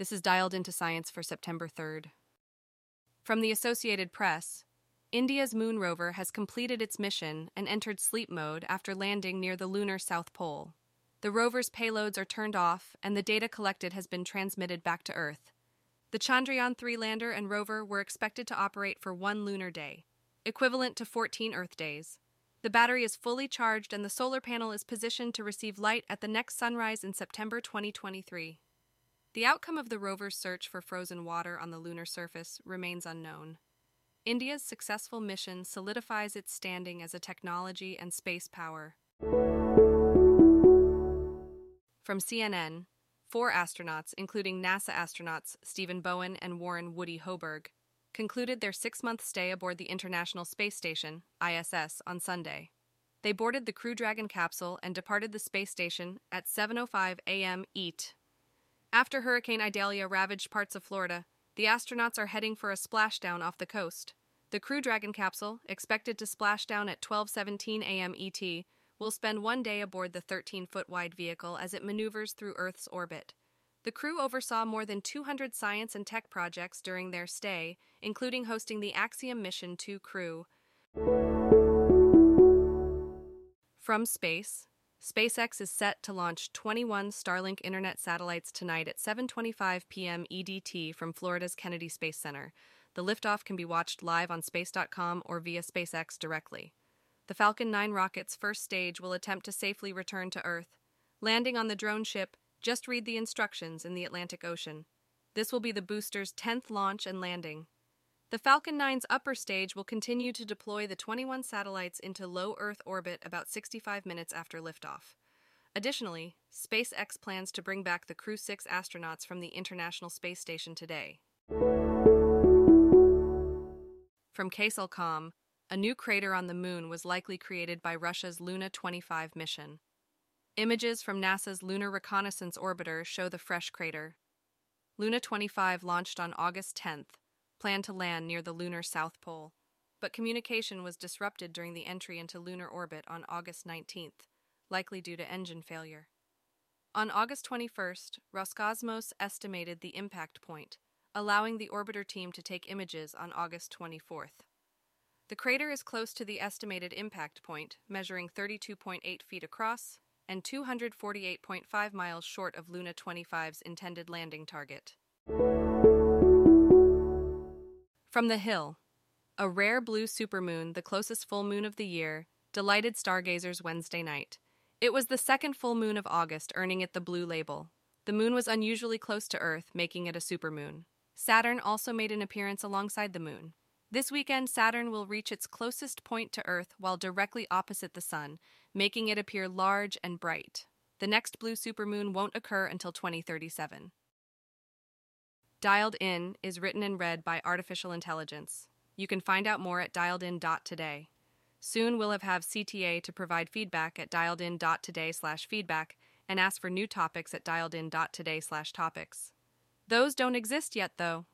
This is dialed into science for September 3rd. From the Associated Press, India's moon rover has completed its mission and entered sleep mode after landing near the lunar South Pole. The rover's payloads are turned off and the data collected has been transmitted back to Earth. The Chandrayaan 3 lander and rover were expected to operate for one lunar day, equivalent to 14 Earth days. The battery is fully charged and the solar panel is positioned to receive light at the next sunrise in September 2023. The outcome of the rover's search for frozen water on the lunar surface remains unknown. India's successful mission solidifies its standing as a technology and space power. From CNN, four astronauts, including NASA astronauts Stephen Bowen and Warren Woody Hoburg, concluded their six month stay aboard the International Space Station, ISS, on Sunday. They boarded the Crew Dragon capsule and departed the space station at 7:05 a.m. ET. After Hurricane Idalia ravaged parts of Florida, the astronauts are heading for a splashdown off the coast. The Crew Dragon capsule, expected to splash down at 12:17 a.m. ET, will spend one day aboard the 13-foot wide vehicle as it maneuvers through Earth's orbit. The crew oversaw more than 200 science and tech projects during their stay, including hosting the Axiom Mission 2 crew. From space, SpaceX is set to launch 21 Starlink internet satellites tonight at 7:25 p.m. EDT from Florida's Kennedy Space Center. The liftoff can be watched live on space.com or via SpaceX directly. The Falcon 9 rocket's first stage will attempt to safely return to Earth. Landing on the drone ship, just read the instructions in the Atlantic Ocean. This will be the booster's 10th launch and landing. The Falcon 9's upper stage will continue to deploy the 21 satellites into low Earth orbit about 65 minutes after liftoff. Additionally, SpaceX plans to bring back the Crew 6 astronauts from the International Space Station today. From KSLCom, a new crater on the moon was likely created by Russia's Luna 25 mission. Images from NASA's Lunar Reconnaissance Orbiter show the fresh crater. Luna 25 launched on August 10th planned to land near the lunar South Pole, but communication was disrupted during the entry into lunar orbit on August 19th, likely due to engine failure. On August 21st, Roscosmos estimated the impact point, allowing the orbiter team to take images on August 24th. The crater is close to the estimated impact point, measuring 32.8 feet across and 248.5 miles short of Luna 25's intended landing target. From the Hill, a rare blue supermoon, the closest full moon of the year, delighted stargazers Wednesday night. It was the second full moon of August, earning it the blue label. The moon was unusually close to Earth, making it a supermoon. Saturn also made an appearance alongside the moon. This weekend, Saturn will reach its closest point to Earth while directly opposite the Sun, making it appear large and bright. The next blue supermoon won't occur until 2037. Dialed In is written and read by artificial intelligence. You can find out more at dialedin.today. Soon we'll have, have CTA to provide feedback at dialedin.today slash feedback and ask for new topics at dialedin.today slash topics. Those don't exist yet, though.